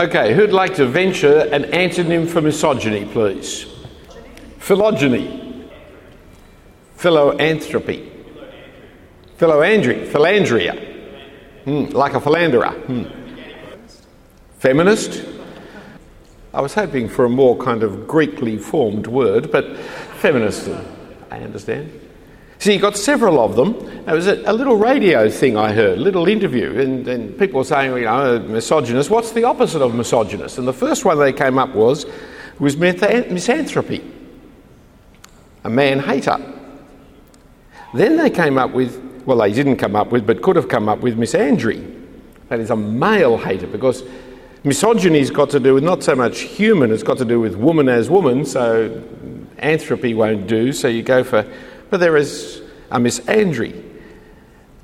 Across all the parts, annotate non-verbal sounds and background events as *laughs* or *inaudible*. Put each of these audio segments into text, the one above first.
Okay, who'd like to venture an antonym for misogyny, please? Philogyny. Philanthropy. Philandry. Philandria. Mm, like a philanderer. Mm. Feminist. I was hoping for a more kind of Greekly formed word, but feminist, I understand. So you got several of them. It was a, a, little radio thing I heard, a little interview, and, and people were saying, you know, misogynist. What's the opposite of misogynist? And the first one they came up was was misanthropy, a man hater. Then they came up with, well, they didn't come up with, but could have come up with misandry. That is a male hater because misogyny's got to do with not so much human, it's got to do with woman as woman, so anthropy won't do, so you go for but there is a Miss misandry.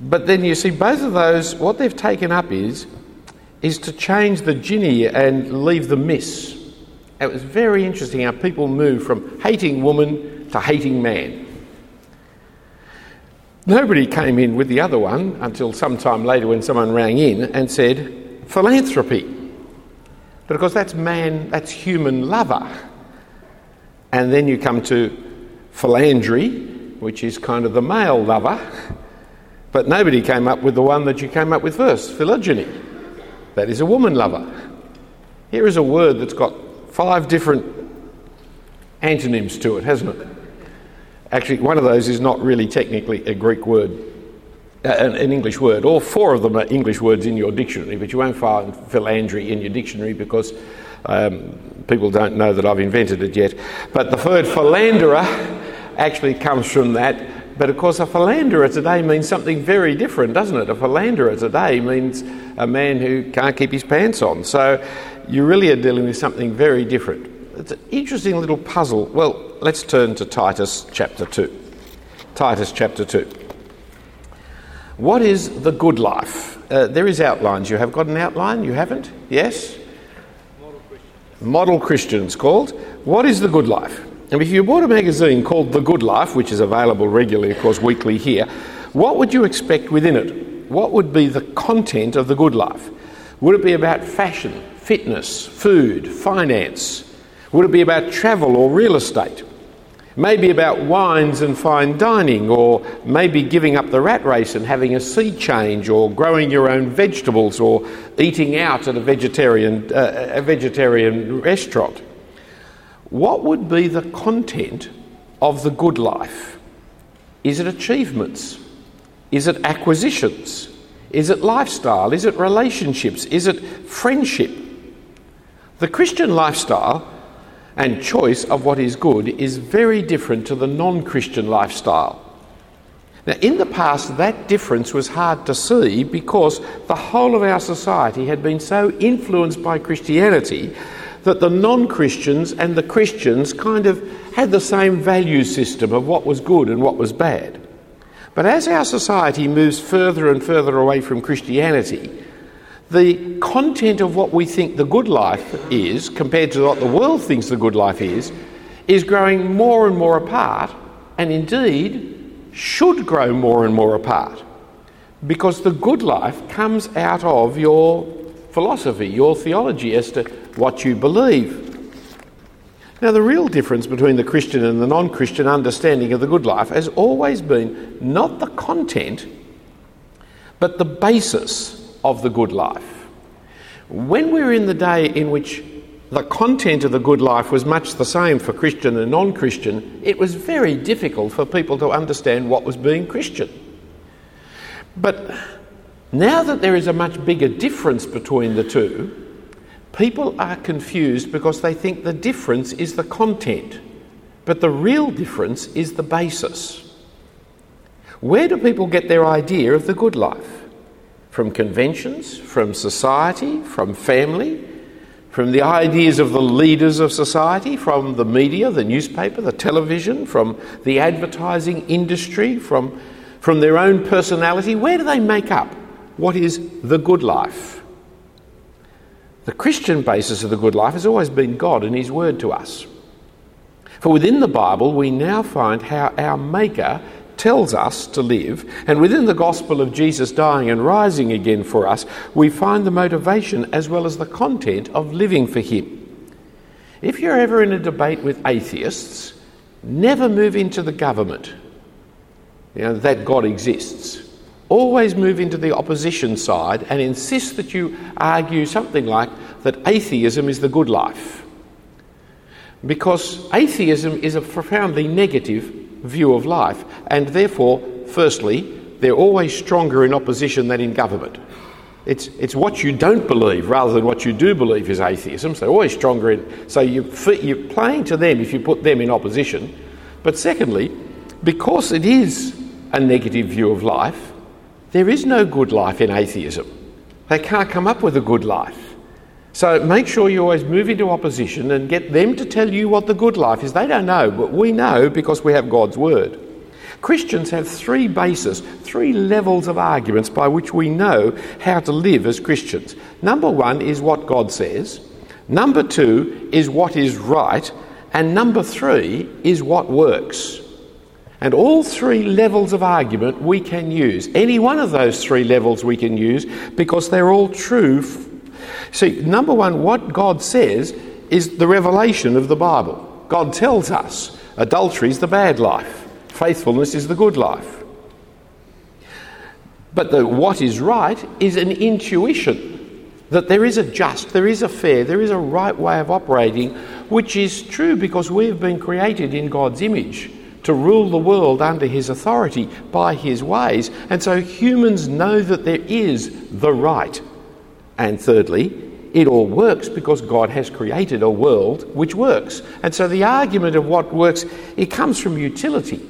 But then you see both of those, what they've taken up is, is to change the gyny and leave the miss. It was very interesting how people move from hating woman to hating man. Nobody came in with the other one until some time later when someone rang in and said, philanthropy. But of course, that's man, that's human lover. And then you come to philandry, which is kind of the male lover, but nobody came up with the one that you came up with first, philogyny. That is a woman lover. Here is a word that's got five different antonyms to it, hasn't it? Actually, one of those is not really technically a Greek word, uh, an, an, English word. All four of them are English words in your dictionary, but you won't find philandry in your dictionary because um, people don't know that I've invented it yet. But the word philanderer actually comes from that. But of course, a philanderer today means something very different, doesn't it? A philanderer today means a man who can't keep his pants on. So you really are dealing with something very different. It's an interesting little puzzle. Well, let's turn to Titus chapter 2. Titus chapter 2. What is the good life? Uh, there is outlines. You have got an outline? You haven't? Yes? Model Christian. Model Christians called. What is the good life? And if you bought a magazine called The Good Life, which is available regularly, of course, weekly here, what would you expect within it? What would be the content of The Good Life? Would it be about fashion, fitness, food, finance? Would it be about travel or real estate? Maybe about wines and fine dining, or maybe giving up the rat race and having a sea change, or growing your own vegetables, or eating out at a vegetarian, uh, a vegetarian restaurant what would be the content of the good life? Is it achievements? Is it acquisitions? Is it lifestyle? Is it relationships? Is it friendship? The Christian lifestyle and choice of what is good is very different to the non Christian lifestyle. Now, in the past, that difference was hard to see because the whole of our society had been so influenced by Christianity that the non Christians and the Christians kind of had the same value system of what was good and what was bad. But as our society moves further and further away from Christianity, the content of what we think the good life is, compared to what the world thinks the good life is, is growing more and more apart, and indeed should grow more and more apart. Because the good life comes out of your philosophy, your theology as to what you believe. Now, the real difference between the Christian and the non Christian understanding of the good life has always been not the content, but the basis of the good life. When we're in the day in which the content of the good life was much the same for Christian and non Christian, it was very difficult for people to understand what was being Christian. But now that there is a much bigger difference between the two, People are confused because they think the difference is the content, but the real difference is the basis. Where do people get their idea of the good life? From conventions, from society, from family, from the ideas of the leaders of society, from the media, the newspaper, the television, from the advertising industry, from, from their own personality. Where do they make up what is the good life? The Christian basis of the good life has always been God and His Word to us. For within the Bible, we now find how our Maker tells us to live, and within the gospel of Jesus dying and rising again for us, we find the motivation as well as the content of living for Him. If you're ever in a debate with atheists, never move into the government, you know, that God exists. Always move into the opposition side and insist that you argue something like that atheism is the good life. Because atheism is a profoundly negative view of life, and therefore, firstly, they're always stronger in opposition than in government. It's, it's what you don't believe rather than what you do believe is atheism. So they're always stronger in. So you, you're playing to them if you put them in opposition. But secondly, because it is a negative view of life, there is no good life in atheism. They can't come up with a good life. So make sure you always move into opposition and get them to tell you what the good life is. They don't know, but we know because we have God's word. Christians have three bases, three levels of arguments by which we know how to live as Christians. Number one is what God says, number two is what is right, and number three is what works. And all three levels of argument we can use. Any one of those three levels we can use because they're all true. See, number one, what God says is the revelation of the Bible. God tells us adultery is the bad life. Faithfulness is the good life. But the what is right is an intuition that there is a just, there is a fair, there is a right way of operating, which is true because we have been created in God's image to rule the world under his authority by his ways. And so humans know that there is the right. And thirdly, it all works because God has created a world which works. And so the argument of what works, it comes from utility.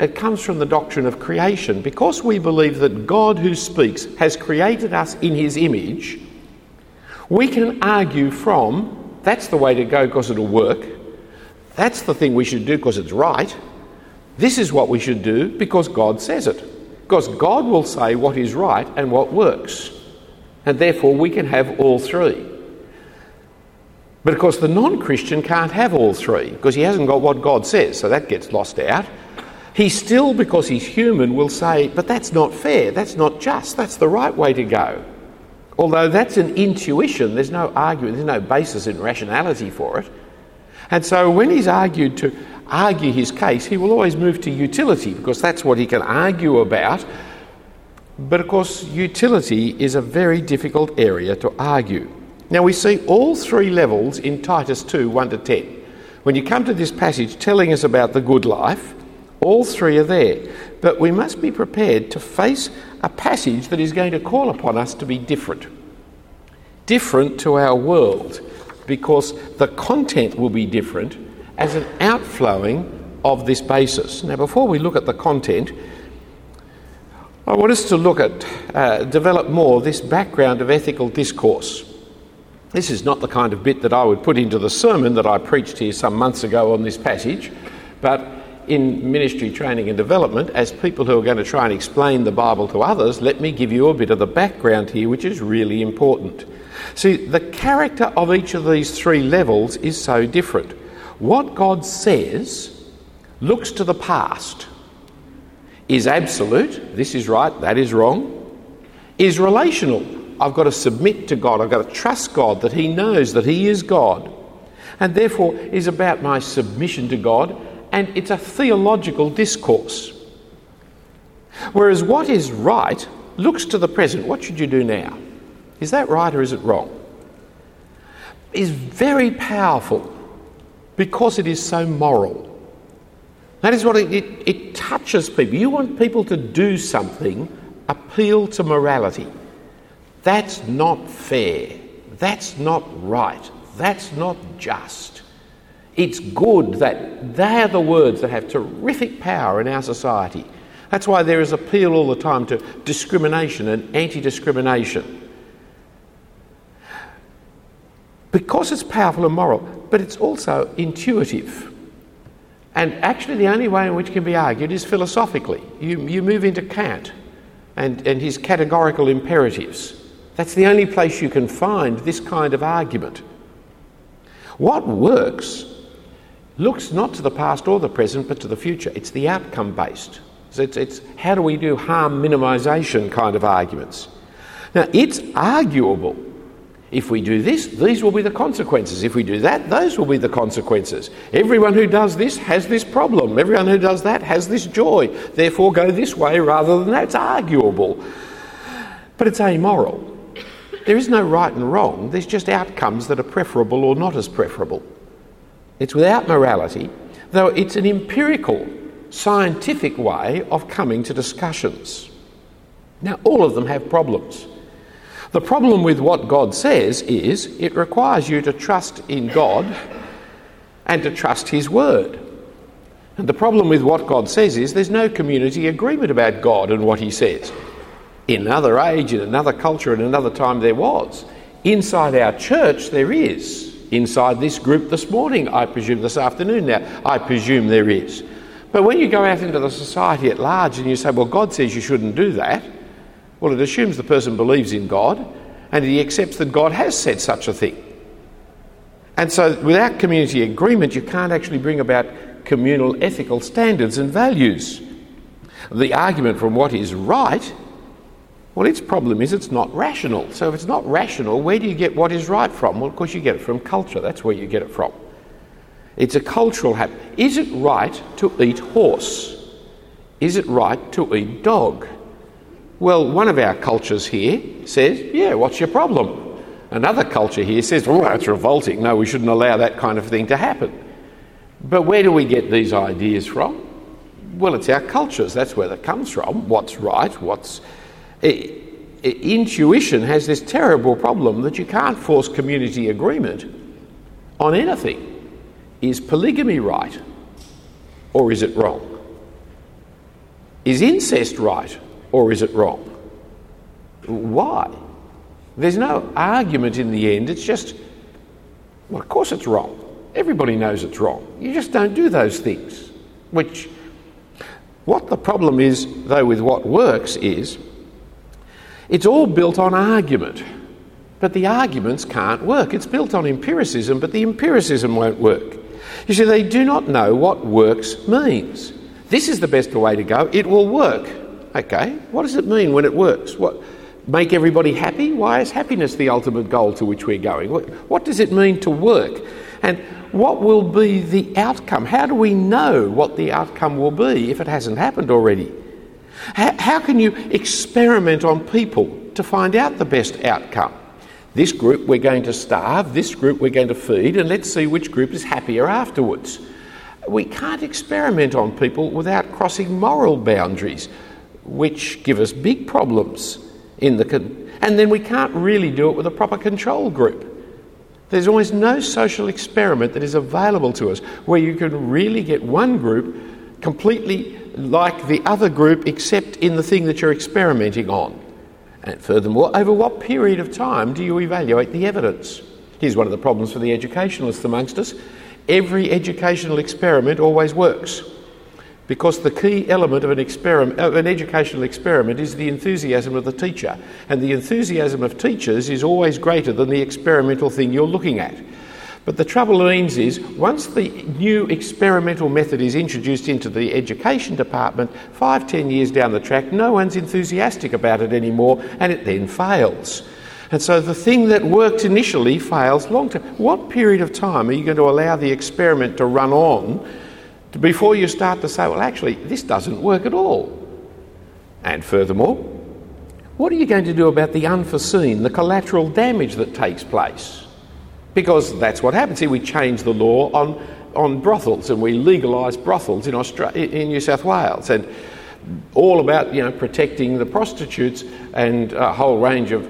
It comes from the doctrine of creation. Because we believe that God who speaks has created us in his image, we can argue from that's the way to go because it'll work. That's the thing we should do because it's right. This is what we should do because God says it. Because God will say what is right and what works. And therefore we can have all three. But of course, the non Christian can't have all three because he hasn't got what God says, so that gets lost out. He still, because he's human, will say, But that's not fair, that's not just, that's the right way to go. Although that's an intuition, there's no argument, there's no basis in rationality for it. And so when he's argued to argue his case, he will always move to utility because that's what he can argue about. But of course, utility is a very difficult area to argue. Now we see all three levels in Titus 2 1 to 10. When you come to this passage telling us about the good life, all three are there. But we must be prepared to face a passage that is going to call upon us to be different. Different to our world, because the content will be different as an outflowing of this basis. Now, before we look at the content, I want us to look at, uh, develop more this background of ethical discourse. This is not the kind of bit that I would put into the sermon that I preached here some months ago on this passage, but in ministry training and development, as people who are going to try and explain the Bible to others, let me give you a bit of the background here, which is really important. See, the character of each of these three levels is so different. What God says looks to the past, is absolute, this is right, that is wrong, is relational. I've got to submit to God, I've got to trust God that He knows that He is God, and therefore is about my submission to God and it's a theological discourse. Whereas what is right looks to the present. What should you do now? Is that right or is it wrong? Is very powerful because it is so moral. That is what it, it, it touches people. You want people to do something, appeal to morality. That's not fair. That's not right. That's not just. It's good that they are the words that have terrific power in our society. That's why there is appeal all the time to discrimination and anti discrimination. Because it's powerful and moral, but it's also intuitive. And actually, the only way in which it can be argued is philosophically. You, you move into Kant and, and his categorical imperatives. That's the only place you can find this kind of argument. What works looks not to the past or the present, but to the future. It's the outcome based. So it's, it's how do we do harm minimisation kind of arguments. Now, it's arguable. If we do this, these will be the consequences. If we do that, those will be the consequences. Everyone who does this has this problem. Everyone who does that has this joy. Therefore, go this way rather than that. It's arguable. But it's amoral. There is no right and wrong, there's just outcomes that are preferable or not as preferable. It's without morality, though it's an empirical, scientific way of coming to discussions. Now, all of them have problems. The problem with what God says is it requires you to trust in God and to trust His Word. And the problem with what God says is there's no community agreement about God and what He says. In another age, in another culture, in another time, there was. Inside our church, there is. Inside this group this morning, I presume this afternoon now, I presume there is. But when you go out into the society at large and you say, well, God says you shouldn't do that, well, it assumes the person believes in God and he accepts that God has said such a thing. And so, without community agreement, you can't actually bring about communal ethical standards and values. The argument from what is right well, its problem is it's not rational. So if it's not rational, where do you get what is right from? Well, of course, you get it from culture. That's where you get it from. It's a cultural habit. Is it right to eat horse? Is it right to eat dog? Well, one of our cultures here says, yeah, what's your problem? Another culture here says, oh, that's revolting. No, we shouldn't allow that kind of thing to happen. But where do we get these ideas from? Well, it's our cultures. That's where that comes from. What's right? What's eh, eh, intuition has this terrible problem that you can't force community agreement on anything. Is polygamy right or is it wrong? Is incest right or is it wrong? Why? There's no argument in the end. It's just, well, of course it's wrong. Everybody knows it's wrong. You just don't do those things. Which, what the problem is, though, with what works is it's all built on argument, but the arguments can't work. It's built on empiricism, but the empiricism won't work. You see, they do not know what works means. This is the best way to go. It will work. Okay, what does it mean when it works? What, make everybody happy? Why is happiness the ultimate goal to which we're going? What, what does it mean to work? And what will be the outcome? How do we know what the outcome will be if it hasn't happened already? How, how can you experiment on people to find out the best outcome? This group we're going to starve, this group we're going to feed, and let's see which group is happier afterwards. We can't experiment on people without crossing moral boundaries, which give us big problems in the con- and then we can't really do it with a proper control group. There's always no social experiment that is available to us where you can really get one group completely like the other group except in the thing that you're experimenting on? And furthermore, over what period of time do you evaluate the evidence? Here's one of the problems for the educationalists amongst us. Every educational experiment always works because the key element of an, experiment, an educational experiment is the enthusiasm of the teacher. And the enthusiasm of teachers is always greater than the experimental thing you're looking at. But the trouble means is once the new experimental method is introduced into the education department, five, ten years down the track, no one's enthusiastic about it anymore and it then fails. And so the thing that worked initially fails long term. What period of time are you going to allow the experiment to run on before you start to say, well, actually, this doesn't work at all? And furthermore, what are you going to do about the unforeseen, the collateral damage that takes place? because that's what happens here. We change the law on, on brothels and we legalise brothels in, Australia, in New South Wales and all about you know, protecting the prostitutes and a whole range of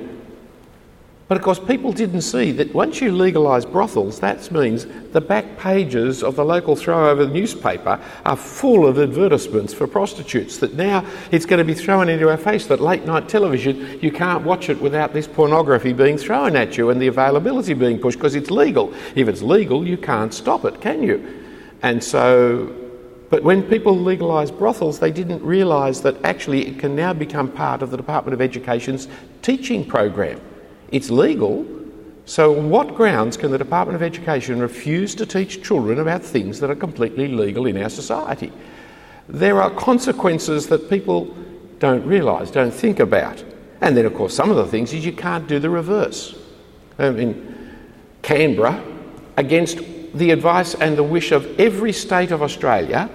but of course, people didn't see that once you legalise brothels, that means the back pages of the local throwover newspaper are full of advertisements for prostitutes. That now it's going to be thrown into our face that late night television, you can't watch it without this pornography being thrown at you and the availability being pushed because it's legal. If it's legal, you can't stop it, can you? And so but when people legalised brothels, they didn't realise that actually it can now become part of the Department of Education's teaching program. It's legal. So, on what grounds can the Department of Education refuse to teach children about things that are completely legal in our society? there are consequences that people don't realise, don't think about. And then, of course, some of the things is you can't do the reverse. Um, I mean, Canberra, against the advice and the wish of every state of Australia,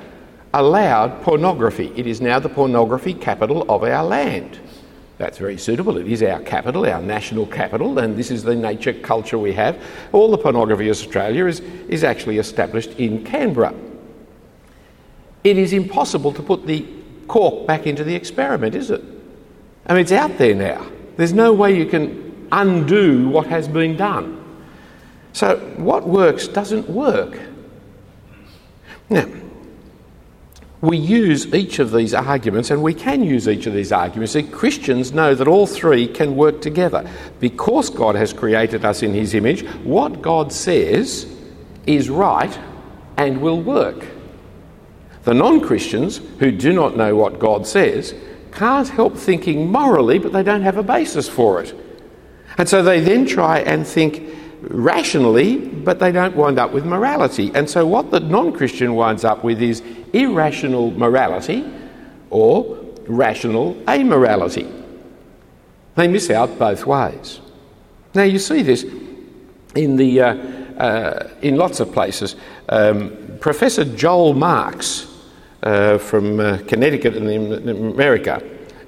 allowed pornography. It is now the pornography capital of our land. That's very suitable. It is our capital, our national capital, and this is the nature culture we have. All the pornography of Australia is, is actually established in Canberra. It is impossible to put the cork back into the experiment, is it? I mean, it's out there now. There's no way you can undo what has been done. So, what works doesn't work. Now, we use each of these arguments, and we can use each of these arguments. See, Christians know that all three can work together. Because God has created us in His image, what God says is right and will work. The non Christians, who do not know what God says, can't help thinking morally, but they don't have a basis for it. And so they then try and think rationally, but they don't wind up with morality. And so what the non Christian winds up with is irrational morality or rational amorality. They miss out both ways. Now you see this in, the, uh, uh, in lots of places. Um, Professor Joel Marks uh, from uh, Connecticut in, in America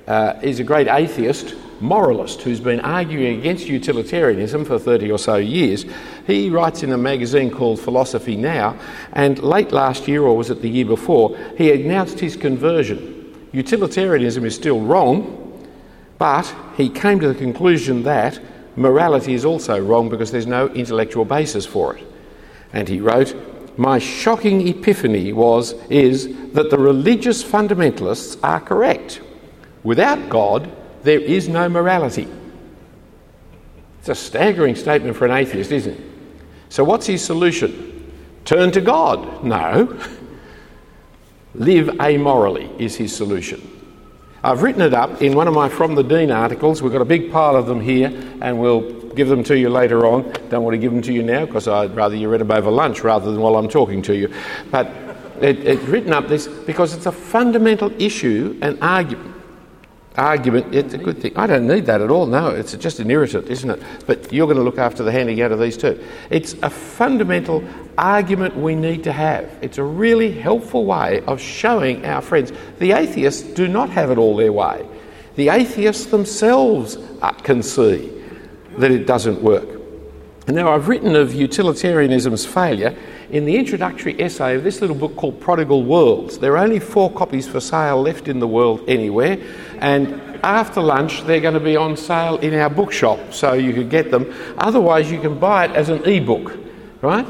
uh, is a great atheist moralist who's been arguing against utilitarianism for 30 or so years. He writes in a magazine called Philosophy Now, and late last year, or was it the year before, he announced his conversion. Utilitarianism is still wrong, but he came to the conclusion that morality is also wrong because there's no intellectual basis for it. And he wrote, my shocking epiphany was is that the religious fundamentalists are correct. Without God, there is no morality. It's a staggering statement for an atheist, isn't it? So, what's his solution? Turn to God? No. *laughs* Live amorally is his solution. I've written it up in one of my From the Dean articles. We've got a big pile of them here, and we'll give them to you later on. Don't want to give them to you now because I'd rather you read them over lunch rather than while I'm talking to you. But it, it's written up this because it's a fundamental issue and argument argument, it's a good thing. I don't need that at all. No, it's just an irritant, isn't it? But you're going to look after the handing out of these too. It's a fundamental argument we need to have. It's a really helpful way of showing our friends. The atheists do not have it all their way. The atheists themselves uh, can see that it doesn't work. Now I've written of utilitarianism's failure in the introductory essay of this little book called Prodigal Worlds. There are only four copies for sale left in the world anywhere, and after lunch they're going to be on sale in our bookshop, so you could get them. Otherwise, you can buy it as an e-book, right?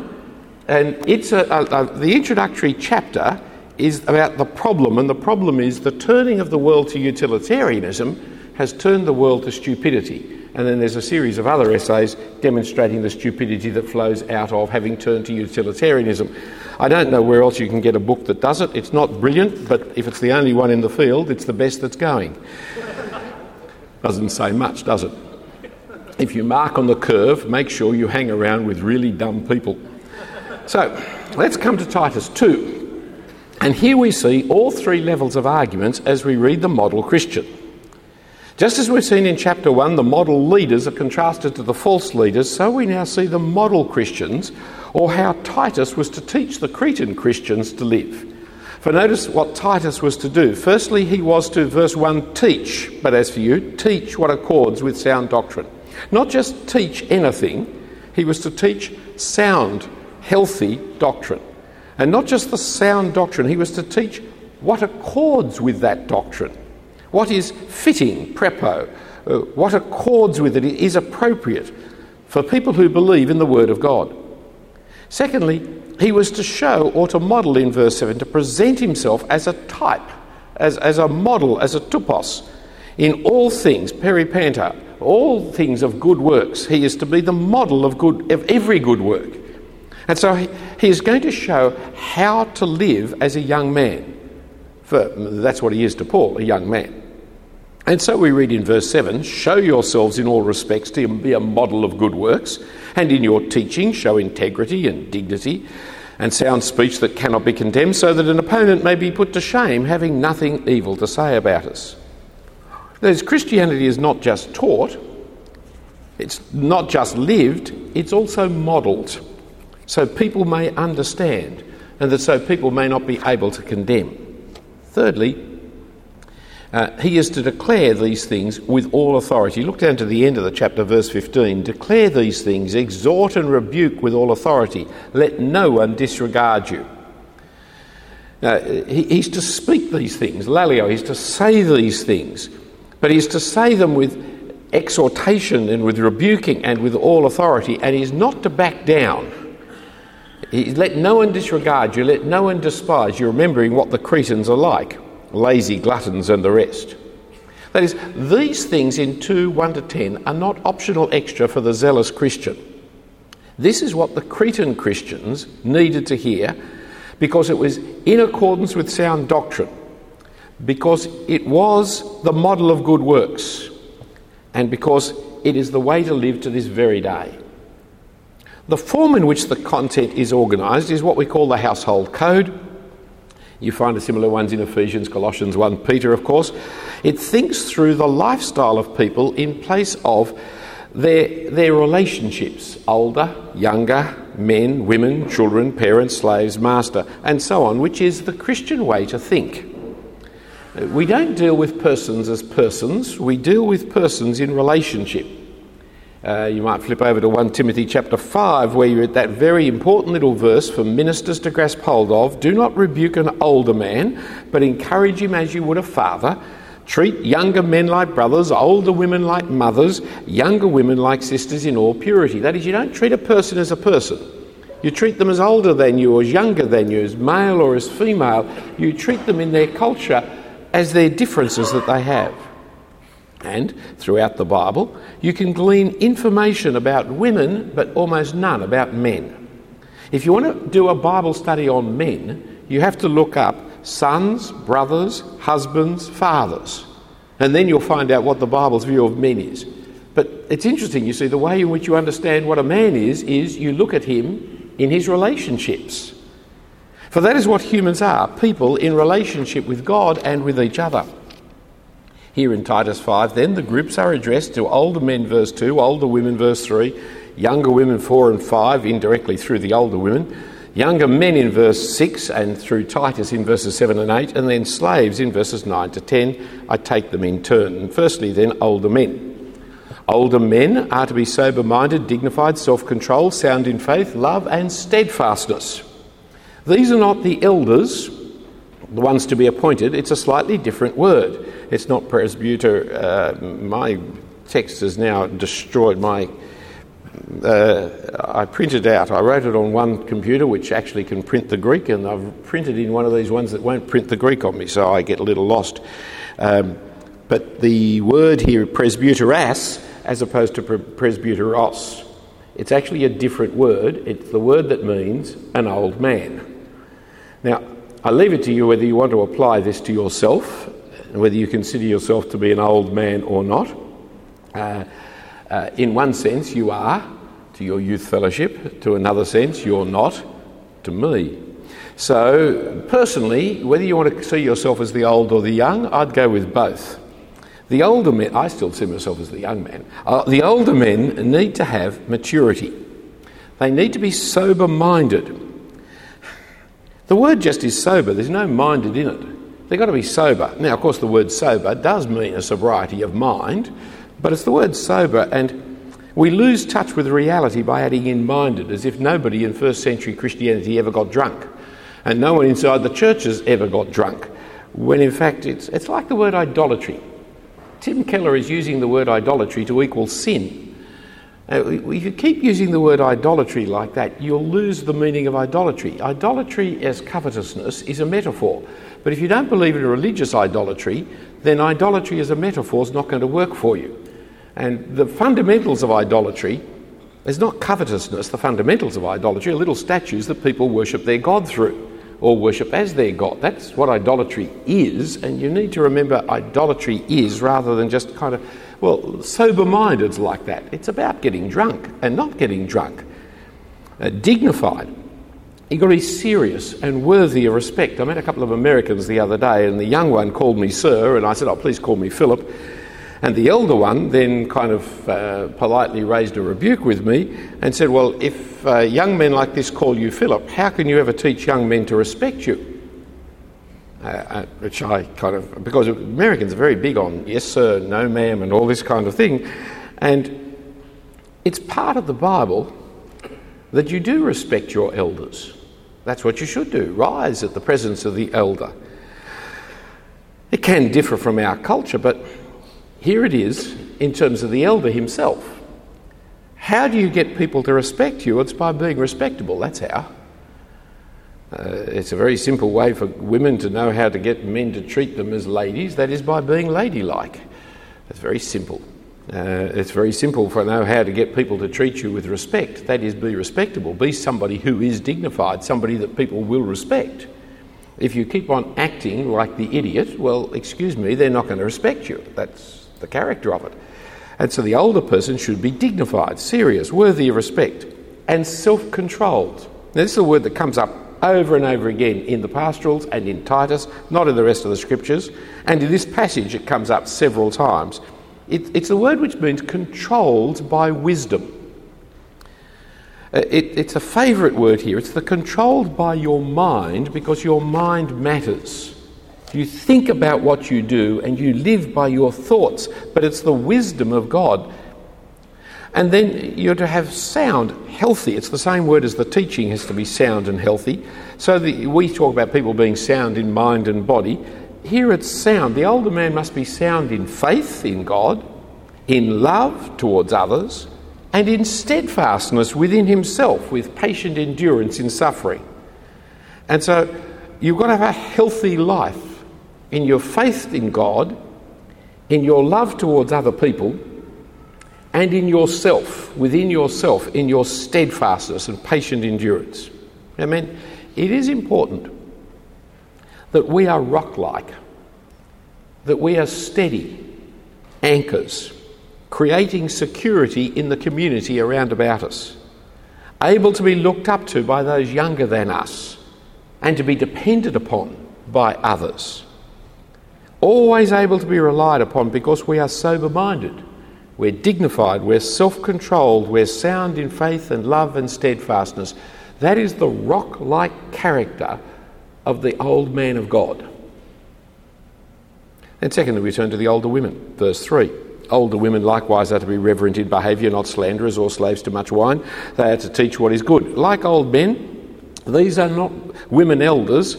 And it's a, a, a, the introductory chapter is about the problem, and the problem is the turning of the world to utilitarianism has turned the world to stupidity. And then there's a series of other essays demonstrating the stupidity that flows out of having turned to utilitarianism. I don't know where else you can get a book that does it. It's not brilliant, but if it's the only one in the field, it's the best that's going. Doesn't say much, does it? If you mark on the curve, make sure you hang around with really dumb people. So let's come to Titus 2. And here we see all three levels of arguments as we read the model Christian. Just as we've seen in chapter 1, the model leaders are contrasted to the false leaders, so we now see the model Christians, or how Titus was to teach the Cretan Christians to live. For notice what Titus was to do. Firstly, he was to, verse 1, teach, but as for you, teach what accords with sound doctrine. Not just teach anything, he was to teach sound, healthy doctrine. And not just the sound doctrine, he was to teach what accords with that doctrine. What is fitting, prepo, uh, what accords with it is appropriate for people who believe in the Word of God. Secondly, he was to show or to model in verse 7, to present himself as a type, as, as a model, as a tupos, in all things, peripanta, all things of good works. He is to be the model of, good, of every good work. And so he, he is going to show how to live as a young man. For that's what he is to Paul, a young man. And so we read in verse 7 Show yourselves in all respects to be a model of good works, and in your teaching show integrity and dignity, and sound speech that cannot be condemned, so that an opponent may be put to shame, having nothing evil to say about us. That is, Christianity is not just taught, it's not just lived, it's also modelled, so people may understand, and that so people may not be able to condemn. Thirdly, uh, he is to declare these things with all authority. Look down to the end of the chapter, verse 15. Declare these things, exhort and rebuke with all authority. Let no one disregard you. Now, he, he's to speak these things, laleo, he's to say these things, but he's to say them with exhortation and with rebuking and with all authority, and he's not to back down. He's, let no one disregard you, let no one despise you, remembering what the Cretans are like lazy gluttons and the rest. That is, these things in 2 1 to 10 are not optional extra for the zealous Christian. This is what the Cretan Christians needed to hear because it was in accordance with sound doctrine, because it was the model of good works, and because it is the way to live to this very day. The form in which the content is organised is what we call the household code you find similar ones in Ephesians, Colossians 1, Peter, of course. It thinks through the lifestyle of people in place of their, their relationships older, younger, men, women, children, parents, slaves, master, and so on, which is the Christian way to think. We don't deal with persons as persons, we deal with persons in relationship. Uh, you might flip over to 1 Timothy chapter 5, where you're at that very important little verse for ministers to grasp hold of. Do not rebuke an older man, but encourage him as you would a father. Treat younger men like brothers, older women like mothers, younger women like sisters in all purity. That is, you don't treat a person as a person. You treat them as older than you, or as younger than you, as male or as female. You treat them in their culture as their differences that they have. And throughout the Bible, you can glean information about women, but almost none about men. If you want to do a Bible study on men, you have to look up sons, brothers, husbands, fathers. And then you'll find out what the Bible's view of men is. But it's interesting, you see, the way in which you understand what a man is, is you look at him in his relationships. For that is what humans are people in relationship with God and with each other. Here in Titus 5, then the groups are addressed to older men, verse 2, older women, verse 3, younger women, 4 and 5, indirectly through the older women, younger men in verse 6 and through Titus in verses 7 and 8, and then slaves in verses 9 to 10. I take them in turn. And firstly, then, older men. Older men are to be sober minded, dignified, self controlled, sound in faith, love, and steadfastness. These are not the elders, the ones to be appointed, it's a slightly different word. It's not presbyter. Uh, my text has now destroyed my. Uh, I printed out, I wrote it on one computer which actually can print the Greek, and I've printed in one of these ones that won't print the Greek on me, so I get a little lost. Um, but the word here, presbyteras, as opposed to presbyteros, it's actually a different word. It's the word that means an old man. Now, I leave it to you whether you want to apply this to yourself and whether you consider yourself to be an old man or not. Uh, uh, in one sense, you are to your youth fellowship, to another sense, you're not to me. So, personally, whether you want to see yourself as the old or the young, I'd go with both. The older men, I still see myself as the young man, uh, the older men need to have maturity. They need to be sober minded. The word just is sober, there's no minded in it. They've got to be sober. Now, of course, the word sober does mean a sobriety of mind, but it's the word sober, and we lose touch with reality by adding in minded, as if nobody in first century Christianity ever got drunk, and no one inside the churches ever got drunk, when in fact it's, it's like the word idolatry. Tim Keller is using the word idolatry to equal sin. If you keep using the word idolatry like that, you'll lose the meaning of idolatry. Idolatry as covetousness is a metaphor. But if you don't believe in religious idolatry, then idolatry as a metaphor is not going to work for you. And the fundamentals of idolatry is not covetousness, the fundamentals of idolatry are little statues that people worship their God through or worship as their God. That's what idolatry is, and you need to remember idolatry is rather than just kind of, well, sober minded's like that. It's about getting drunk and not getting drunk. Uh, dignified You've got to be serious and worthy of respect. I met a couple of Americans the other day, and the young one called me sir, and I said, Oh, please call me Philip. And the elder one then kind of uh, politely raised a rebuke with me and said, Well, if uh, young men like this call you Philip, how can you ever teach young men to respect you? Uh, uh which I kind of, because Americans are very big on yes, sir, no, ma'am, and all this kind of thing. And it's part of the Bible that you do respect your elders. That's what you should do. Rise at the presence of the elder. It can differ from our culture, but here it is in terms of the elder himself. How do you get people to respect you? It's by being respectable. That's how. Uh, it's a very simple way for women to know how to get men to treat them as ladies. That is by being ladylike. It's very simple. Uh, it's very simple for know how to get people to treat you with respect. That is, be respectable. Be somebody who is dignified, somebody that people will respect. If you keep on acting like the idiot, well, excuse me, they're not going to respect you. That's the character of it. And so the older person should be dignified, serious, worthy of respect, and self controlled. Now, this is a word that comes up over and over again in the pastorals and in Titus, not in the rest of the scriptures. And in this passage, it comes up several times. It, it's a word which means controlled by wisdom. Uh, it, it's a favourite word here. It's the controlled by your mind because your mind matters. You think about what you do and you live by your thoughts, but it's the wisdom of God. And then you're to have sound, healthy. It's the same word as the teaching has to be sound and healthy. So the, we talk about people being sound in mind and body here it's sound. The older man must be sound in faith in God, in love towards others, and in steadfastness within himself, with patient endurance in suffering. And so you've got to have a healthy life in your faith in God, in your love towards other people, and in yourself, within yourself, in your steadfastness and patient endurance. I mean, it is important that we are rock like, that we are steady anchors, creating security in the community around about us, able to be looked up to by those younger than us, and to be depended upon by others. Always able to be relied upon because we are sober minded. We're dignified, we're self controlled, we're sound in faith and love and steadfastness. That is the rock like character of the old man of God. And secondly, we turn to the older women, verse 3. Older women likewise are to be reverent in behaviour, not slanderers or slaves to much wine. They are to teach what is good. Like old men, these are not women elders.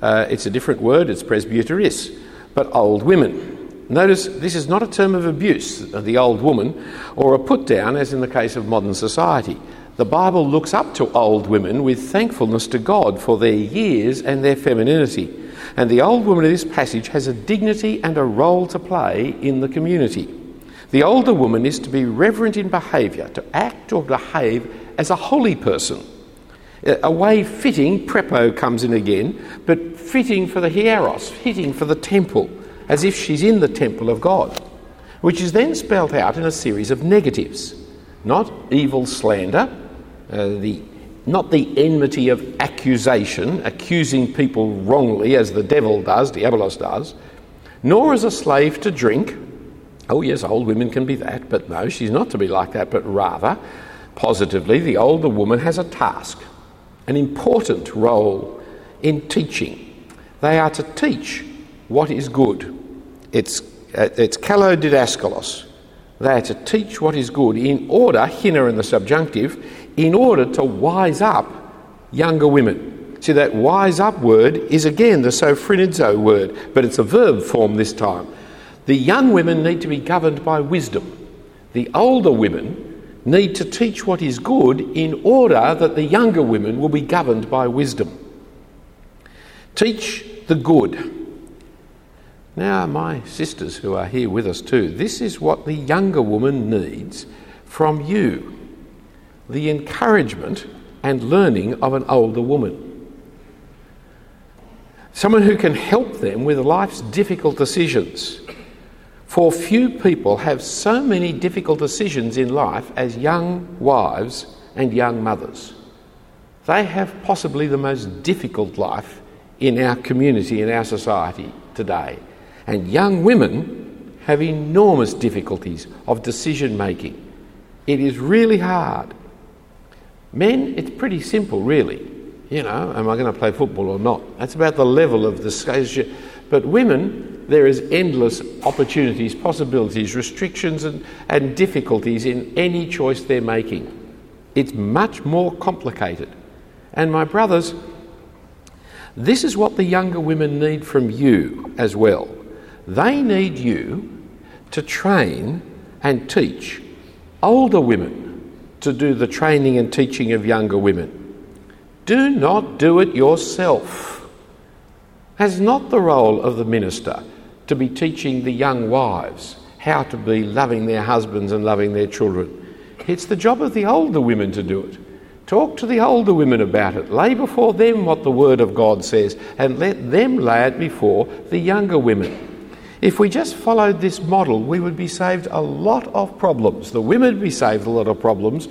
Uh, it's a different word, it's presbyteris, but old women. Notice this is not a term of abuse, the old woman, or a put down, as in the case of modern society. The Bible looks up to old women with thankfulness to God for their years and their femininity. And the old woman in this passage has a dignity and a role to play in the community. The older woman is to be reverent in behaviour, to act or behave as a holy person. A way fitting, prepo comes in again, but fitting for the hieros, fitting for the temple, as if she's in the temple of God, which is then spelt out in a series of negatives. Not evil slander, uh, the, not the enmity of accusation, accusing people wrongly as the devil does, diabolos does, nor as a slave to drink. Oh, yes, old women can be that, but no, she's not to be like that, but rather, positively, the older woman has a task, an important role in teaching. They are to teach what is good. It's, uh. They are to teach what is good in order, hina in the subjunctive, in order to wise up younger women. See, that wise up word is again the sophronizo word, but it's a verb form this time. The young women need to be governed by wisdom. The older women need to teach what is good in order that the younger women will be governed by wisdom. Teach the good. Now, my sisters who are here with us too, this is what the younger woman needs from you the encouragement and learning of an older woman. Someone who can help them with life's difficult decisions. For few people have so many difficult decisions in life as young wives and young mothers. they have possibly the most difficult life in our community, in our society today. And young women have enormous difficulties of decision making. It is really hard. Men, it's pretty simple, really. You know, am I going to play football or not? That's about the level of discussion. But women, there is endless opportunities, possibilities, restrictions, and, and difficulties in any choice they're making. It's much more complicated. And my brothers, this is what the younger women need from you as well. They need you to train and teach older women to do the training and teaching of younger women. Do not do it yourself. Has not the role of the minister to be teaching the young wives how to be loving their husbands and loving their children. It's the job of the older women to do it. Talk to the older women about it. Lay before them what the Word of God says and let them lay it before the younger women. If we just followed this model, we would be saved a lot of problems. The women would be saved a lot of problems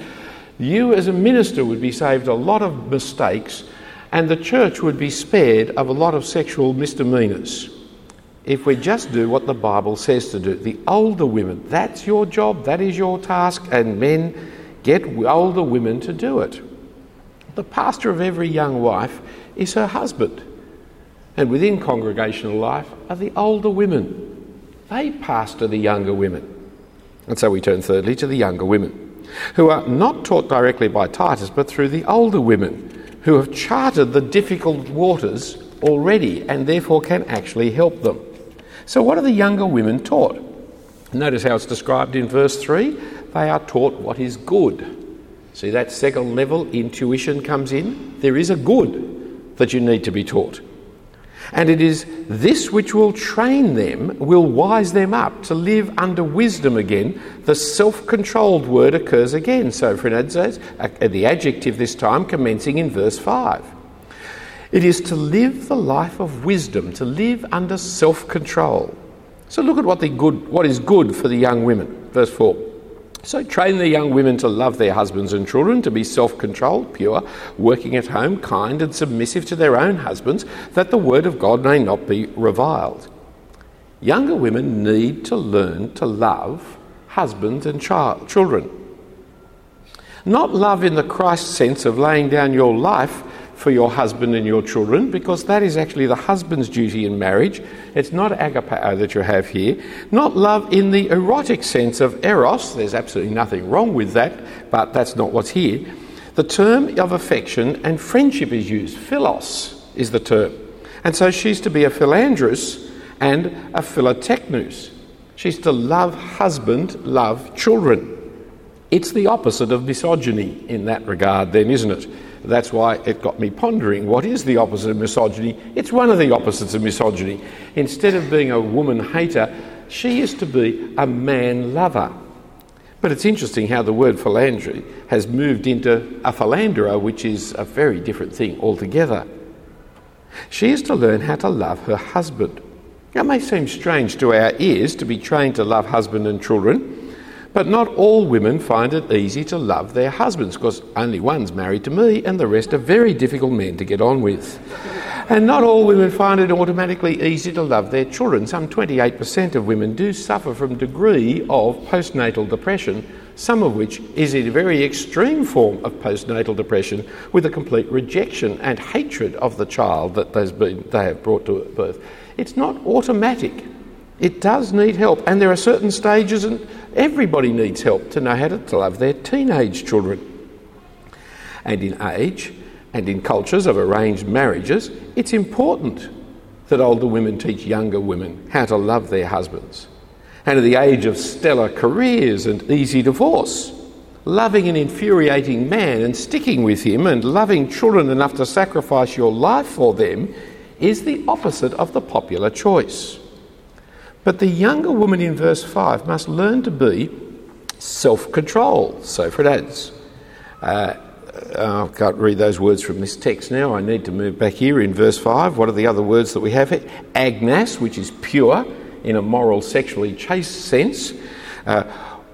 you, as a minister, would be saved a lot of mistakes, and the church would be spared of a lot of sexual misdemeanours if we just do what the Bible says to do. The older women, that's your job, that is your task, and men get older women to do it. The pastor of every young wife is her husband, and within congregational life are the older women. They pastor the younger women. And so we turn thirdly to the younger women who are not taught directly by Titus, but through the older women who have charted the difficult waters already and therefore can actually help them. So, what are the younger women taught? Notice how it's described in verse 3 they are taught what is good. See, that second level, intuition comes in. There is a good that you need to be taught. And it is this which will train them, will wise them up to live under wisdom again. The self controlled word occurs again. So, for instance, uh, the adjective this time commencing in verse 5. It is to live the life of wisdom, to live under self control. So, look at what, the good, what is good for the young women. Verse 4. So train the young women to love their husbands and children, to be self controlled, pure, working at home, kind, and submissive to their own husbands, that the word of God may not be reviled. Younger women need to learn to love husbands and child, children. Not love in the Christ sense of laying down your life for your husband and your children, because that is actually the husband's duty in marriage. It's not agapao that you have here. Not love in the erotic sense of eros. There's absolutely nothing wrong with that, but that's not what's here. The term of affection and friendship is used. Philos is the term. And so she's to be a philandrous and a philotechnus. She's to love husband, love children. It's the opposite of misogyny in that regard, then, isn't it? That's why it got me pondering what is the opposite of misogyny? It's one of the opposites of misogyny. Instead of being a woman hater, she is to be a man lover. But it's interesting how the word philandry has moved into a philanderer, which is a very different thing altogether. She is to learn how to love her husband. It may seem strange to our ears to be trained to love husband and children, but not all women find it easy to love their husbands because only one's married to me and the rest are very difficult men to get on with. And not all women find it automatically easy to love their children. Some 28% of women do suffer from degree of postnatal depression, some of which is a very extreme form of postnatal depression with a complete rejection and hatred of the child that been, they have brought to birth. It's not automatic. It does need help, and there are certain stages, and everybody needs help to know how to love their teenage children. And in age and in cultures of arranged marriages, it's important that older women teach younger women how to love their husbands. And at the age of stellar careers and easy divorce, loving an infuriating man and sticking with him and loving children enough to sacrifice your life for them is the opposite of the popular choice. But the younger woman in verse 5 must learn to be self controlled. So for it adds. Uh, I can't read those words from this text now. I need to move back here in verse 5. What are the other words that we have here? Which is pure in a moral, sexually chaste sense. Uh,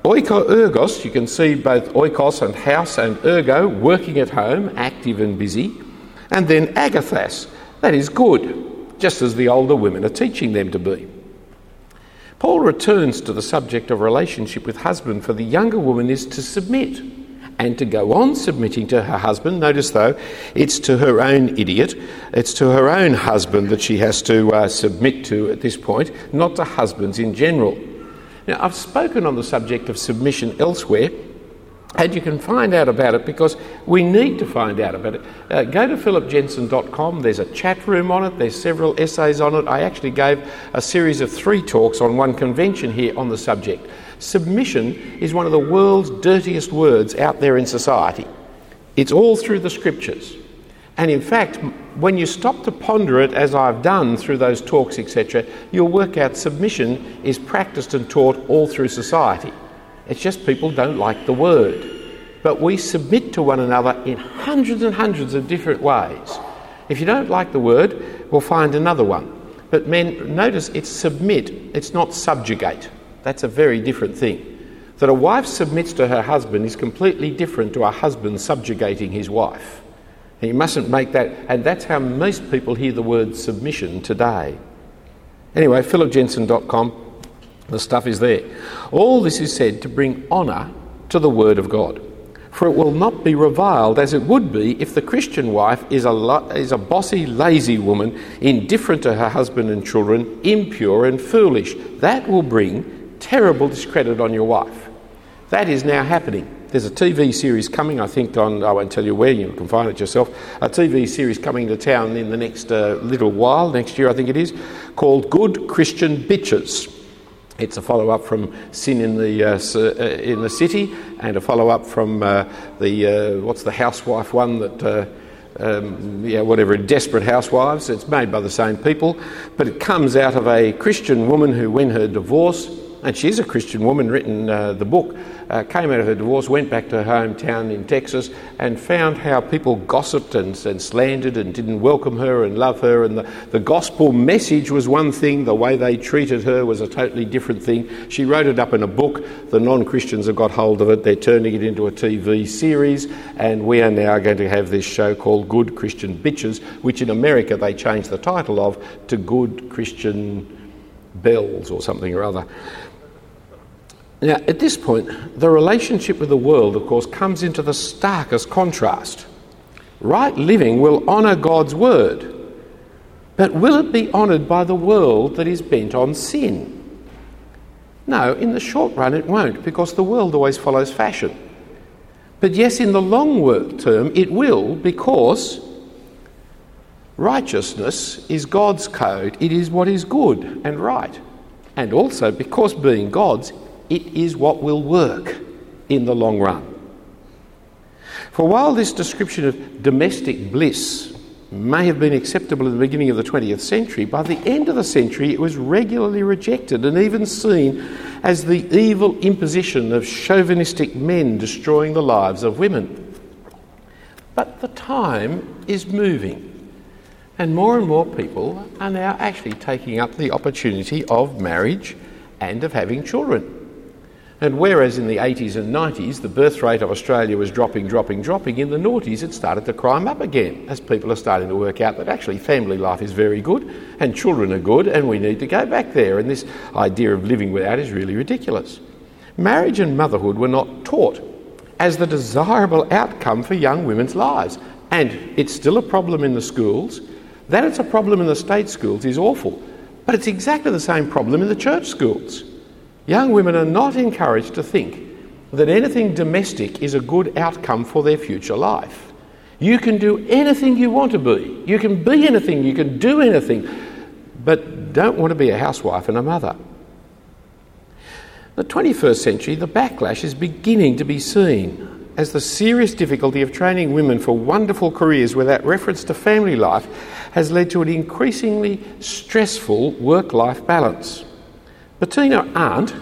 oiko ergos, you can see both oikos and house and ergo, working at home, active and busy. And then agathas, that is good, just as the older women are teaching them to be. Paul returns to the subject of relationship with husband, for the younger woman is to submit and to go on submitting to her husband. Notice, though, it's to her own idiot, it's to her own husband that she has to uh, submit to at this point, not to husbands in general. Now, I've spoken on the subject of submission elsewhere, and you can find out about it because we need to find out about it. Uh, go to phillipjensen.com, there's a chat room on it, there's several essays on it. I actually gave a series of three talks on one convention here on the subject. Submission is one of the world's dirtiest words out there in society. It's all through the scriptures. And in fact, when you stop to ponder it, as I've done through those talks, etc., you'll work out submission is practiced and taught all through society. It's just people don't like the word. But we submit to one another in hundreds and hundreds of different ways. If you don't like the word, we'll find another one. But men, notice it's submit, it's not subjugate. That's a very different thing. That a wife submits to her husband is completely different to a husband subjugating his wife. And you mustn't make that, and that's how most people hear the word submission today. Anyway, phillipjensen.com the stuff is there. All this is said to bring honour to the Word of God. For it will not be reviled as it would be if the Christian wife is a, lo- is a bossy, lazy woman, indifferent to her husband and children, impure and foolish. That will bring terrible discredit on your wife. That is now happening. There's a TV series coming, I think, on, I won't tell you where, you can find it yourself. A TV series coming to town in the next uh, little while, next year I think it is, called Good Christian Bitches. It's a follow up from Sin in the, uh, uh, in the City and a follow up from uh, the, uh, what's the housewife one that, uh, um, yeah, whatever, Desperate Housewives. It's made by the same people, but it comes out of a Christian woman who, when her divorce, and she's a Christian woman, written uh, the book, uh, came out of her divorce, went back to her hometown in Texas, and found how people gossiped and, and slandered and didn't welcome her and love her. And the, the gospel message was one thing, the way they treated her was a totally different thing. She wrote it up in a book. The non Christians have got hold of it. They're turning it into a TV series, and we are now going to have this show called Good Christian Bitches, which in America they changed the title of to Good Christian Belles or something or other. Now, at this point, the relationship with the world, of course, comes into the starkest contrast. Right living will honour God's word, but will it be honoured by the world that is bent on sin? No, in the short run it won't, because the world always follows fashion. But yes, in the long term it will, because righteousness is God's code, it is what is good and right. And also, because being God's, it is what will work in the long run. For while this description of domestic bliss may have been acceptable in the beginning of the 20th century, by the end of the century it was regularly rejected and even seen as the evil imposition of chauvinistic men destroying the lives of women. But the time is moving, and more and more people are now actually taking up the opportunity of marriage and of having children. And whereas in the 80s and 90s the birth rate of Australia was dropping, dropping, dropping, in the noughties it started to climb up again as people are starting to work out that actually family life is very good and children are good and we need to go back there. And this idea of living without is really ridiculous. Marriage and motherhood were not taught as the desirable outcome for young women's lives. And it's still a problem in the schools. That it's a problem in the state schools is awful. But it's exactly the same problem in the church schools. Young women are not encouraged to think that anything domestic is a good outcome for their future life. You can do anything you want to be, you can be anything, you can do anything, but don't want to be a housewife and a mother. The 21st century, the backlash is beginning to be seen as the serious difficulty of training women for wonderful careers without reference to family life has led to an increasingly stressful work life balance. Bettina Arndt,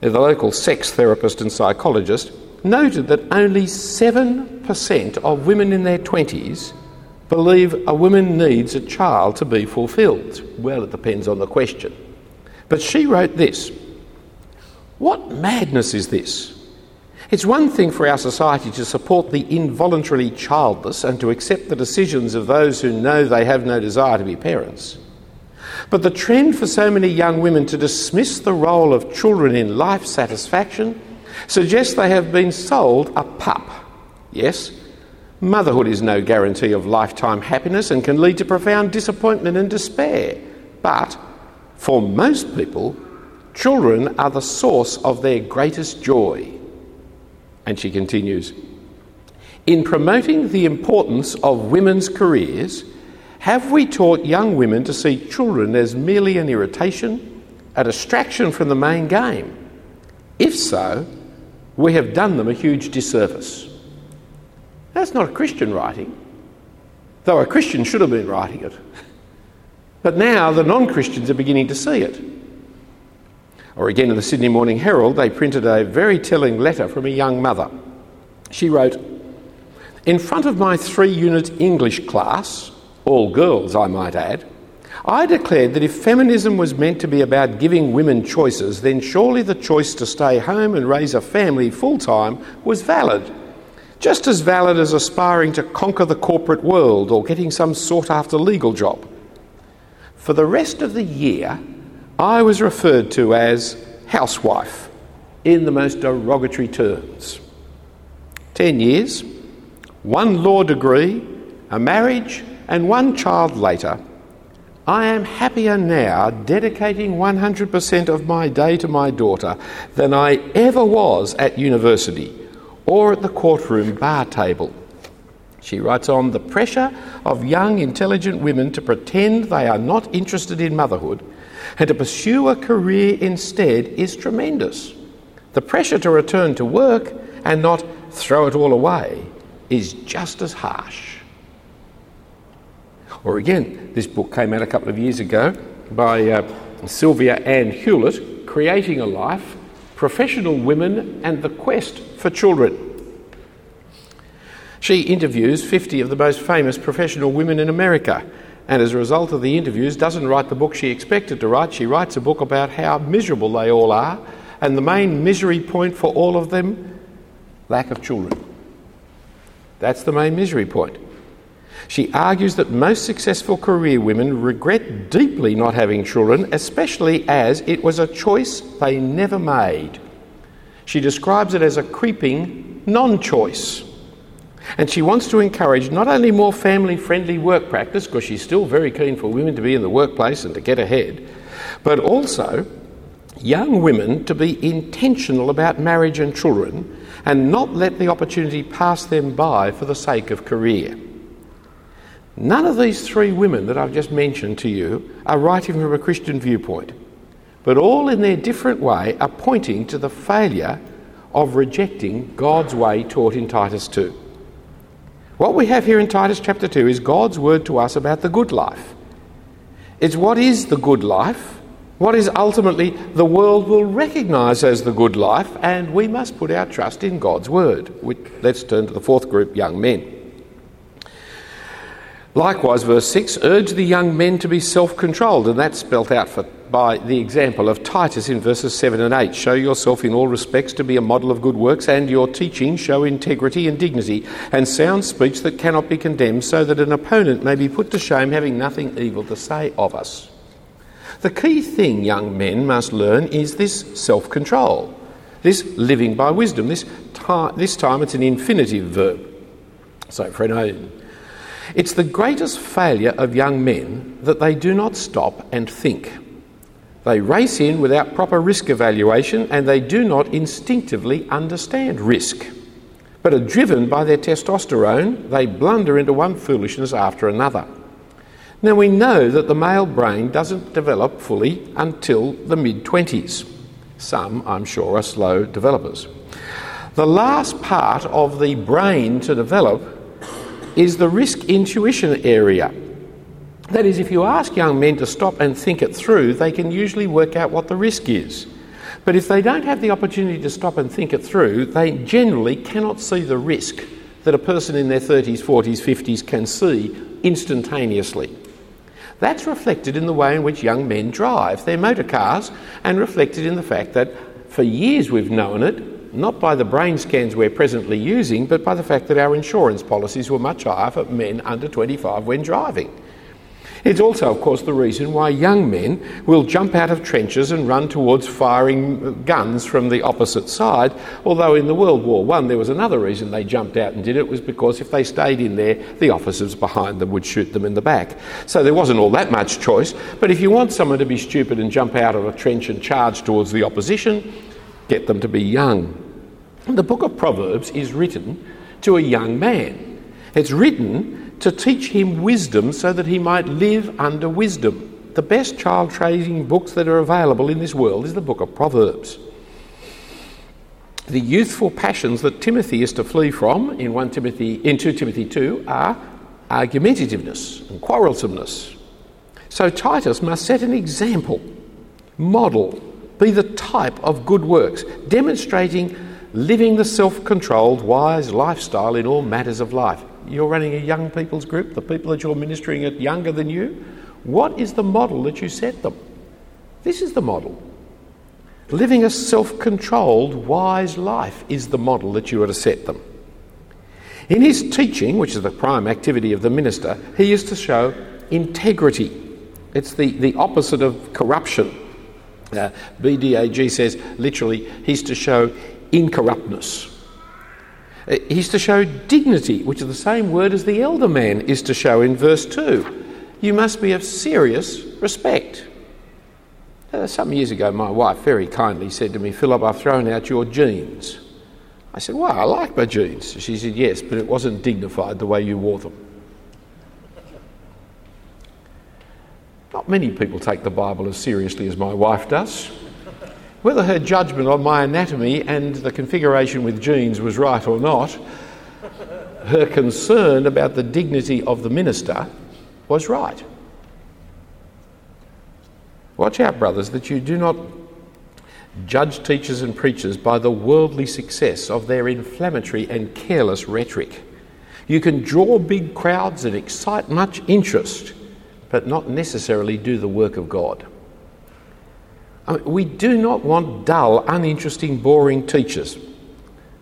the local sex therapist and psychologist, noted that only 7% of women in their 20s believe a woman needs a child to be fulfilled. Well, it depends on the question. But she wrote this What madness is this? It's one thing for our society to support the involuntarily childless and to accept the decisions of those who know they have no desire to be parents. But the trend for so many young women to dismiss the role of children in life satisfaction suggests they have been sold a pup. Yes, motherhood is no guarantee of lifetime happiness and can lead to profound disappointment and despair. But for most people, children are the source of their greatest joy. And she continues In promoting the importance of women's careers, have we taught young women to see children as merely an irritation, a distraction from the main game? If so, we have done them a huge disservice. That's not a Christian writing, though a Christian should have been writing it. But now the non Christians are beginning to see it. Or again, in the Sydney Morning Herald, they printed a very telling letter from a young mother. She wrote, In front of my three unit English class, all girls, I might add, I declared that if feminism was meant to be about giving women choices, then surely the choice to stay home and raise a family full time was valid. Just as valid as aspiring to conquer the corporate world or getting some sought after legal job. For the rest of the year, I was referred to as housewife in the most derogatory terms. Ten years, one law degree, a marriage, and one child later, I am happier now dedicating 100% of my day to my daughter than I ever was at university or at the courtroom bar table. She writes on the pressure of young, intelligent women to pretend they are not interested in motherhood and to pursue a career instead is tremendous. The pressure to return to work and not throw it all away is just as harsh. Or again, this book came out a couple of years ago by uh, Sylvia Ann Hewlett, Creating a Life Professional Women and the Quest for Children. She interviews 50 of the most famous professional women in America and as a result of the interviews doesn't write the book she expected to write. She writes a book about how miserable they all are, and the main misery point for all of them lack of children. That's the main misery point. She argues that most successful career women regret deeply not having children, especially as it was a choice they never made. She describes it as a creeping non choice. And she wants to encourage not only more family friendly work practice, because she's still very keen for women to be in the workplace and to get ahead, but also young women to be intentional about marriage and children and not let the opportunity pass them by for the sake of career. None of these three women that I've just mentioned to you are writing from a Christian viewpoint, but all in their different way are pointing to the failure of rejecting God's way taught in Titus 2. What we have here in Titus chapter 2 is God's word to us about the good life. It's what is the good life, what is ultimately the world will recognise as the good life, and we must put our trust in God's word. Let's turn to the fourth group, young men. Likewise, verse 6 urge the young men to be self controlled, and that's spelt out for, by the example of Titus in verses 7 and 8. Show yourself in all respects to be a model of good works, and your teaching show integrity and dignity, and sound speech that cannot be condemned, so that an opponent may be put to shame, having nothing evil to say of us. The key thing young men must learn is this self control, this living by wisdom. This, this time it's an infinitive verb. So, freno it's the greatest failure of young men that they do not stop and think. They race in without proper risk evaluation and they do not instinctively understand risk. But are driven by their testosterone, they blunder into one foolishness after another. Now we know that the male brain doesn't develop fully until the mid 20s. Some, I'm sure, are slow developers. The last part of the brain to develop is the risk intuition area. That is, if you ask young men to stop and think it through, they can usually work out what the risk is. But if they don't have the opportunity to stop and think it through, they generally cannot see the risk that a person in their 30s, 40s, 50s can see instantaneously. That's reflected in the way in which young men drive their motor cars and reflected in the fact that For years we've known it, not by the brain scans we're presently using, but by the fact that our insurance policies were much higher for men under 25 when driving. It's also, of course, the reason why young men will jump out of trenches and run towards firing guns from the opposite side. Although in the World War One, there was another reason they jumped out and did it was because if they stayed in there, the officers behind them would shoot them in the back. So there wasn't all that much choice. But if you want someone to be stupid and jump out of a trench and charge towards the opposition, get them to be young. The book of Proverbs is written to a young man. It's written to teach him wisdom so that he might live under wisdom. The best child training books that are available in this world is the book of Proverbs. The youthful passions that Timothy is to flee from in 1 Timothy in 2 Timothy 2 are argumentativeness and quarrelsomeness. So Titus must set an example, model, be the type of good works, demonstrating living the self-controlled, wise lifestyle in all matters of life you're running a young people's group, the people that you're ministering at younger than you, what is the model that you set them? This is the model. Living a self controlled, wise life is the model that you are to set them. In his teaching, which is the prime activity of the minister, he is to show integrity. It's the, the opposite of corruption. Uh, BDAG says literally, he's to show incorruptness. Uh, he's to show dignity, which is the same word as the elder man is to show in verse 2. You must be of serious respect. Uh, some years ago, my wife very kindly said to me, Phillip, I've thrown out your jeans. I said, Well, I like my jeans. She said, Yes, but it wasn't dignified the way you wore them. Not many people take the Bible as seriously as my wife does. Whether her judgment on my anatomy and the configuration with jeans was right or not, her concern about the dignity of the minister was right. Watch out, brothers, that you do not judge teachers and preachers by the worldly success of their inflammatory and careless rhetoric. You can draw big crowds and excite much interest, but not necessarily do the work of God. I mean, we do not want dull, uninteresting, boring teachers.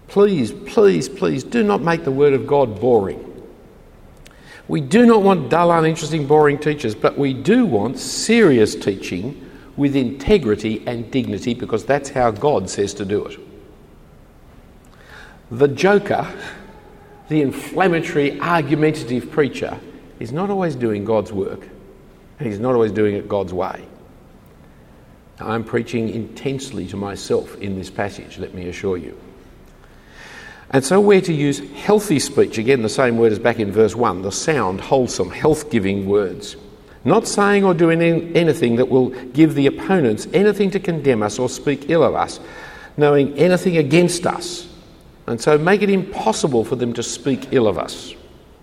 Please, please, please do not make the Word of God boring. We do not want dull, uninteresting, boring teachers, but we do want serious teaching with integrity and dignity because that's how God says to do it. The joker, the inflammatory, argumentative preacher, is not always doing God's work, and he's not always doing it God's way. I'm preaching intensely to myself in this passage, let me assure you. And so we're to use healthy speech, again, the same word as back in verse 1, the sound, wholesome, health giving words. Not saying or doing anything that will give the opponents anything to condemn us or speak ill of us, knowing anything against us. And so make it impossible for them to speak ill of us.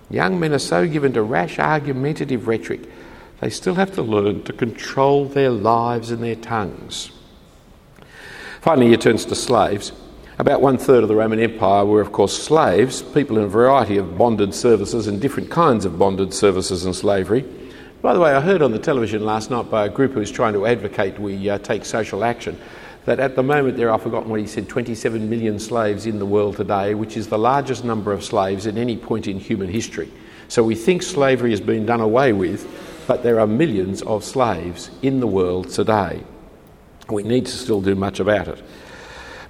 Young men are so given to rash, argumentative rhetoric they still have to learn to control their lives and their tongues. Finally, he turns to slaves. About one third of the Roman Empire were, of course, slaves, people in a variety of bonded services and different kinds of bonded services and slavery. By the way, I heard on the television last night by a group who's trying to advocate we uh, take social action that at the moment there I've forgotten what he said, 27 million slaves in the world today, which is the largest number of slaves at any point in human history. So we think slavery has been done away with, but there are millions of slaves in the world today. We need to still do much about it.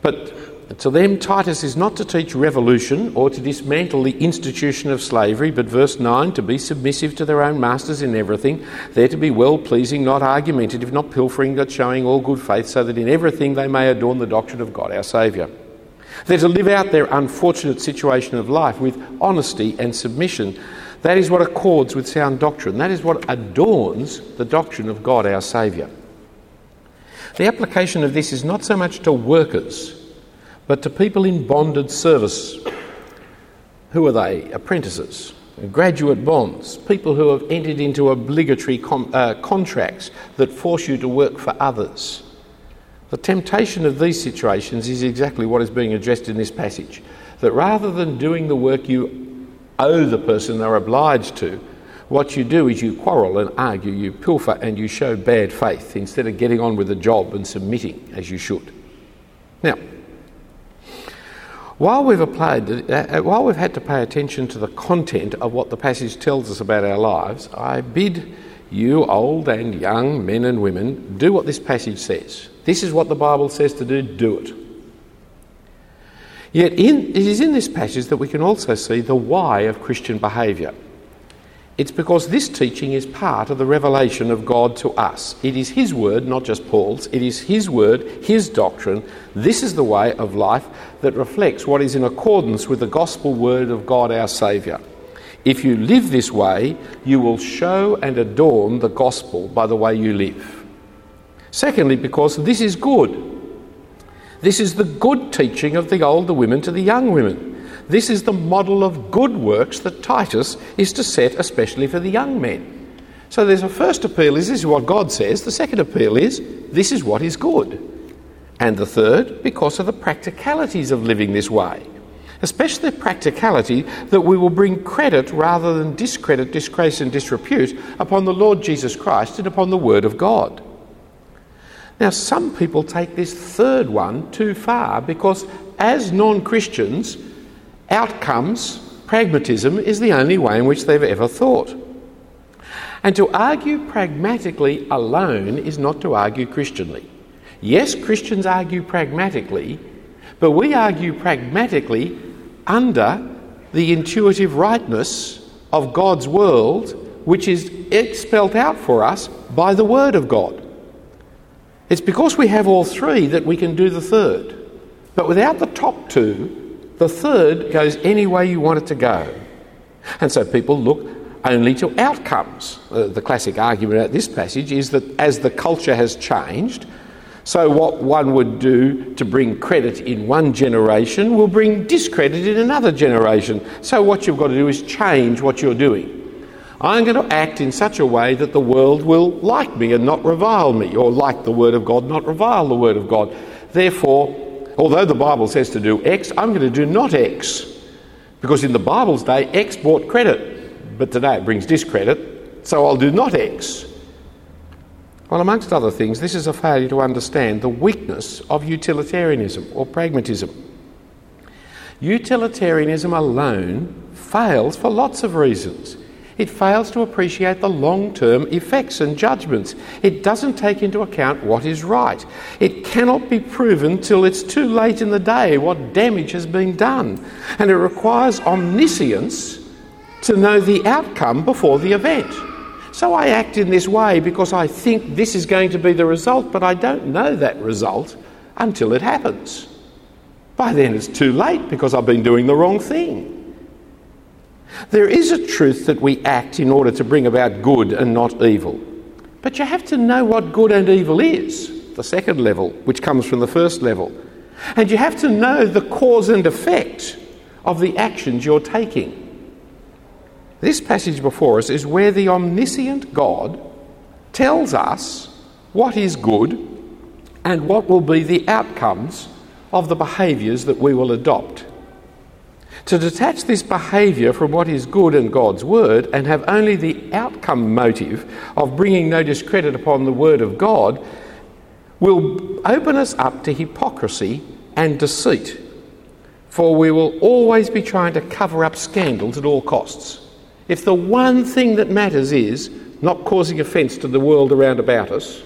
But to them, Titus is not to teach revolution or to dismantle the institution of slavery, but verse 9, to be submissive to their own masters in everything. They're to be well pleasing, not argumentative, not pilfering, but showing all good faith, so that in everything they may adorn the doctrine of God our Saviour. They're to live out their unfortunate situation of life with honesty and submission that is what accords with sound doctrine. That is what adorns the doctrine of God our Saviour. The application of this is not so much to workers, but to people in bonded service. Who are they? Apprentices, graduate bonds, people who have entered into obligatory com- uh, contracts that force you to work for others. The temptation of these situations is exactly what is being addressed in this passage. That rather than doing the work you owe the person they're obliged to. What you do is you quarrel and argue, you pilfer and you show bad faith instead of getting on with the job and submitting as you should. Now, while we've, applied, uh, while we've had to pay attention to the content of what the passage tells us about our lives, I bid you, old and young men and women, do what this passage says. This is what the Bible says to do, do it. Yet in, it is in this passage that we can also see the why of Christian behaviour. It's because this teaching is part of the revelation of God to us. It is His word, not just Paul's. It is His word, His doctrine. This is the way of life that reflects what is in accordance with the gospel word of God our Saviour. If you live this way, you will show and adorn the gospel by the way you live. Secondly, because this is good. This is the good teaching of the older women to the young women. This is the model of good works that Titus is to set, especially for the young men. So there's a first appeal is this is what God says. The second appeal is this is what is good. And the third, because of the practicalities of living this way. Especially the practicality that we will bring credit rather than discredit, disgrace, and disrepute upon the Lord Jesus Christ and upon the Word of God. Now, some people take this third one too far because, as non Christians, outcomes, pragmatism, is the only way in which they've ever thought. And to argue pragmatically alone is not to argue Christianly. Yes, Christians argue pragmatically, but we argue pragmatically under the intuitive rightness of God's world, which is spelt out for us by the Word of God. It's because we have all three that we can do the third. But without the top two, the third goes any way you want it to go. And so people look only to outcomes. Uh, the classic argument at this passage is that as the culture has changed, so what one would do to bring credit in one generation will bring discredit in another generation. So what you've got to do is change what you're doing. I'm going to act in such a way that the world will like me and not revile me, or like the Word of God, not revile the Word of God. Therefore, although the Bible says to do X, I'm going to do not X. Because in the Bible's day, X brought credit, but today it brings discredit, so I'll do not X. Well, amongst other things, this is a failure to understand the weakness of utilitarianism or pragmatism. Utilitarianism alone fails for lots of reasons. It fails to appreciate the long term effects and judgments. It doesn't take into account what is right. It cannot be proven till it's too late in the day what damage has been done. And it requires omniscience to know the outcome before the event. So I act in this way because I think this is going to be the result, but I don't know that result until it happens. By then it's too late because I've been doing the wrong thing. There is a truth that we act in order to bring about good and not evil. But you have to know what good and evil is, the second level, which comes from the first level. And you have to know the cause and effect of the actions you're taking. This passage before us is where the omniscient God tells us what is good and what will be the outcomes of the behaviours that we will adopt. To detach this behaviour from what is good in God's word and have only the outcome motive of bringing no discredit upon the word of God will open us up to hypocrisy and deceit. For we will always be trying to cover up scandals at all costs. If the one thing that matters is not causing offence to the world around about us,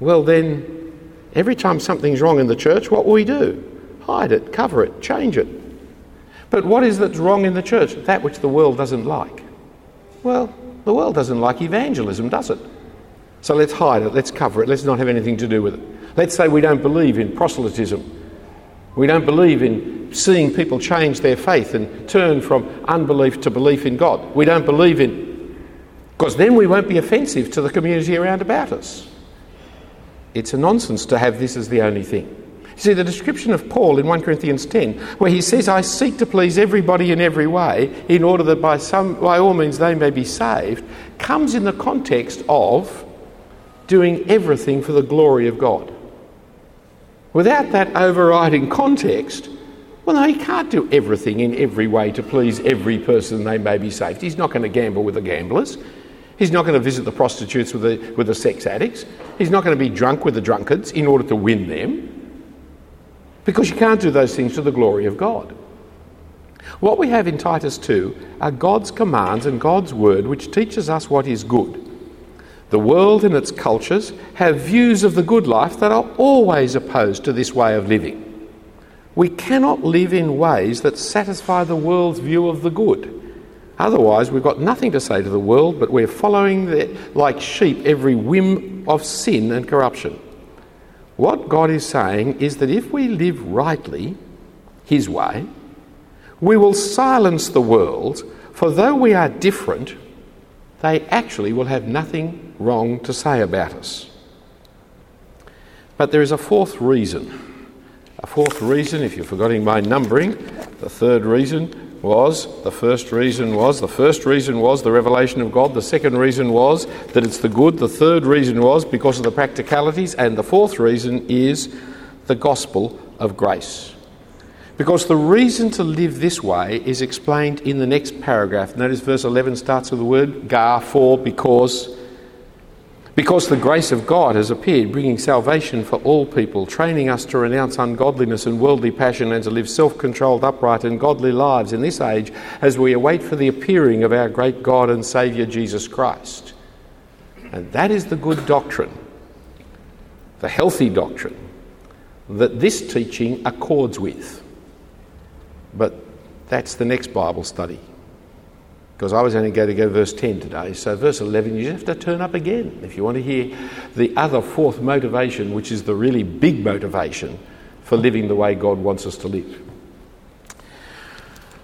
well, then every time something's wrong in the church, what will we do? Hide it, cover it, change it. But what is that's wrong in the church? That which the world doesn't like. Well, the world doesn't like evangelism, does it? So let's hide it, let's cover it, let's not have anything to do with it. Let's say we don't believe in proselytism. We don't believe in seeing people change their faith and turn from unbelief to belief in God. We don't believe in, because then we won't be offensive to the community around about us. It's a nonsense to have this as the only thing. See, the description of Paul in 1 Corinthians 10, where he says, I seek to please everybody in every way in order that by, some, by all means they may be saved, comes in the context of doing everything for the glory of God. Without that overriding context, well, no, he can't do everything in every way to please every person they may be saved. He's not going to gamble with the gamblers. He's not going to visit the prostitutes with the, with the sex addicts. He's not going to be drunk with the drunkards in order to win them. Because you can't do those things to the glory of God. What we have in Titus 2 are God's commands and God's word which teaches us what is good. The world and its cultures have views of the good life that are always opposed to this way of living. We cannot live in ways that satisfy the world's view of the good. Otherwise, we've got nothing to say to the world, but we're following the, like sheep every whim of sin and corruption. What God is saying is that if we live rightly, His way, we will silence the world, for though we are different, they actually will have nothing wrong to say about us. But there is a fourth reason. A fourth reason, if you're forgetting my numbering, the third reason was, the first reason was, the first reason was the revelation of God, the second reason was that it's the good, the third reason was because of the practicalities, and the fourth reason is the gospel of grace. Because the reason to live this way is explained in the next paragraph. Notice verse 11 starts with the word gar, for, because. Because the grace of God has appeared, bringing salvation for all people, training us to renounce ungodliness and worldly passion and to live self controlled, upright, and godly lives in this age as we await for the appearing of our great God and Saviour Jesus Christ. And that is the good doctrine, the healthy doctrine, that this teaching accords with. But that's the next Bible study. Because I was only going to go verse 10 today. So, verse 11, you have to turn up again if you want to hear the other fourth motivation, which is the really big motivation for living the way God wants us to live.